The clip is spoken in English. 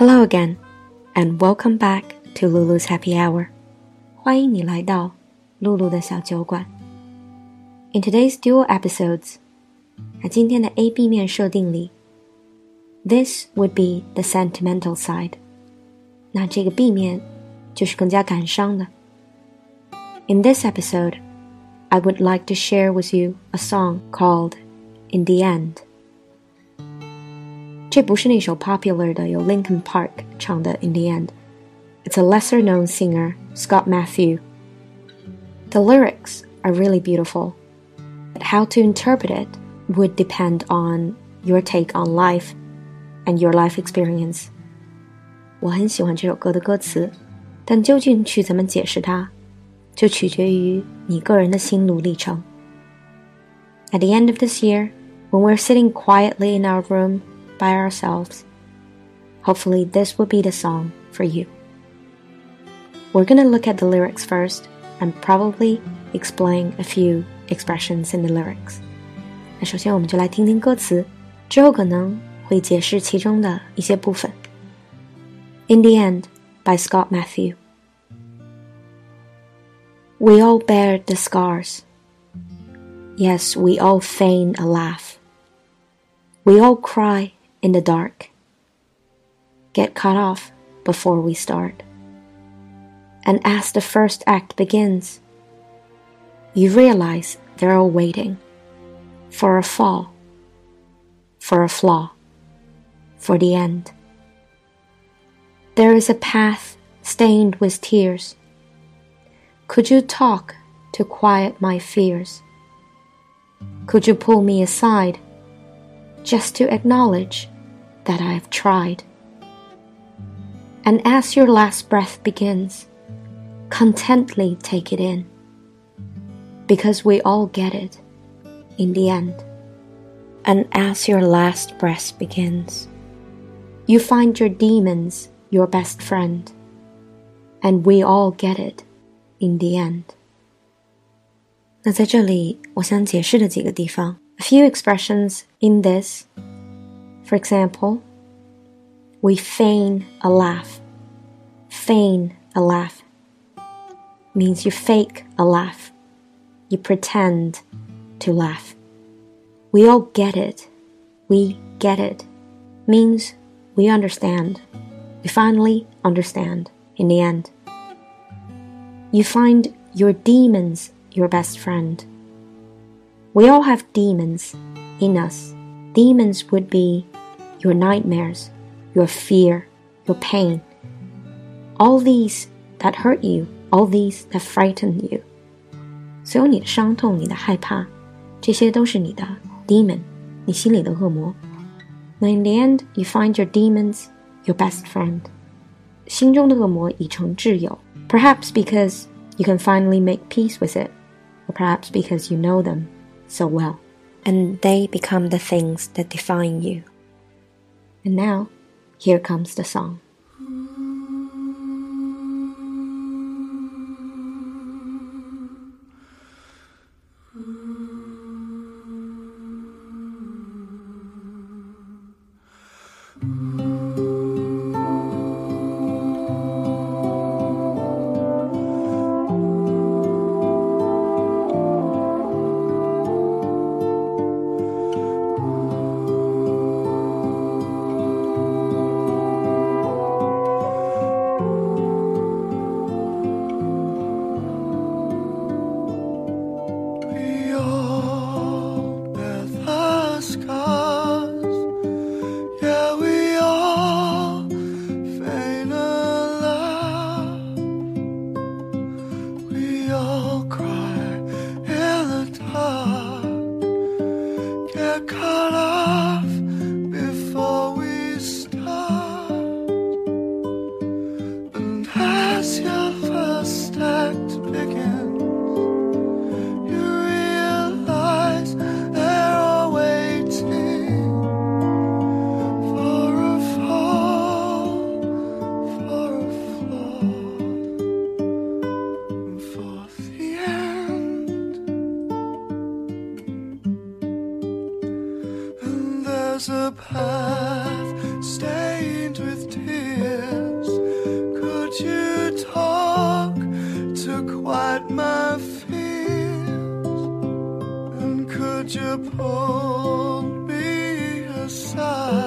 Hello again, and welcome back to Lulu's Happy Hour. 欢迎你来到露露的小酒馆。In today's dual episodes，在今天的 A B 面设定里，this would be the sentimental side。那这个 B 面就是更加感伤的。In this episode, I would like to share with you a song called "In the End." 这不是那首 popular 的由 Linkin Park 唱的 "In the End." It's a lesser-known singer, Scott Matthew. The lyrics are really beautiful, but how to interpret it would depend on your take on life and your life experience. 我很喜欢这首歌的歌词，但究竟去怎么解释它，就取决于你个人的心路历程。At the end of this year, when we're sitting quietly in our room by ourselves, hopefully this will be the song for you. We're gonna look at the lyrics first and probably explain a few expressions in the lyrics. 那首先我们就来听听歌词，之后可能会解释其中的一些部分。In the End by Scott Matthew. We all bear the scars. Yes, we all feign a laugh. We all cry in the dark. Get cut off before we start. And as the first act begins, you realize they're all waiting for a fall, for a flaw, for the end. There is a path stained with tears could you talk to quiet my fears? Could you pull me aside just to acknowledge that I have tried? And as your last breath begins, contently take it in, because we all get it in the end. And as your last breath begins, you find your demons your best friend, and we all get it in the end. 那在这里，我想解释的几个地方，a few expressions in this. for example, we feign a laugh. Feign a laugh means you fake a laugh. You pretend to laugh. We all get it. We get it means we understand. We finally understand in the end. You find your demons your best friend. We all have demons in us. Demons would be your nightmares, your fear, your pain. All these that hurt you, all these that frighten you. 所有你的伤痛、你的害怕，这些都是你的 demon，你心里的恶魔。那 in the end, you find your demons your best friend. 心中的恶魔已成挚友。Perhaps because you can finally make peace with it, or perhaps because you know them so well, and they become the things that define you. And now, here comes the song. was a path stained with tears. Could you talk to quiet my fears? And could you pull me aside?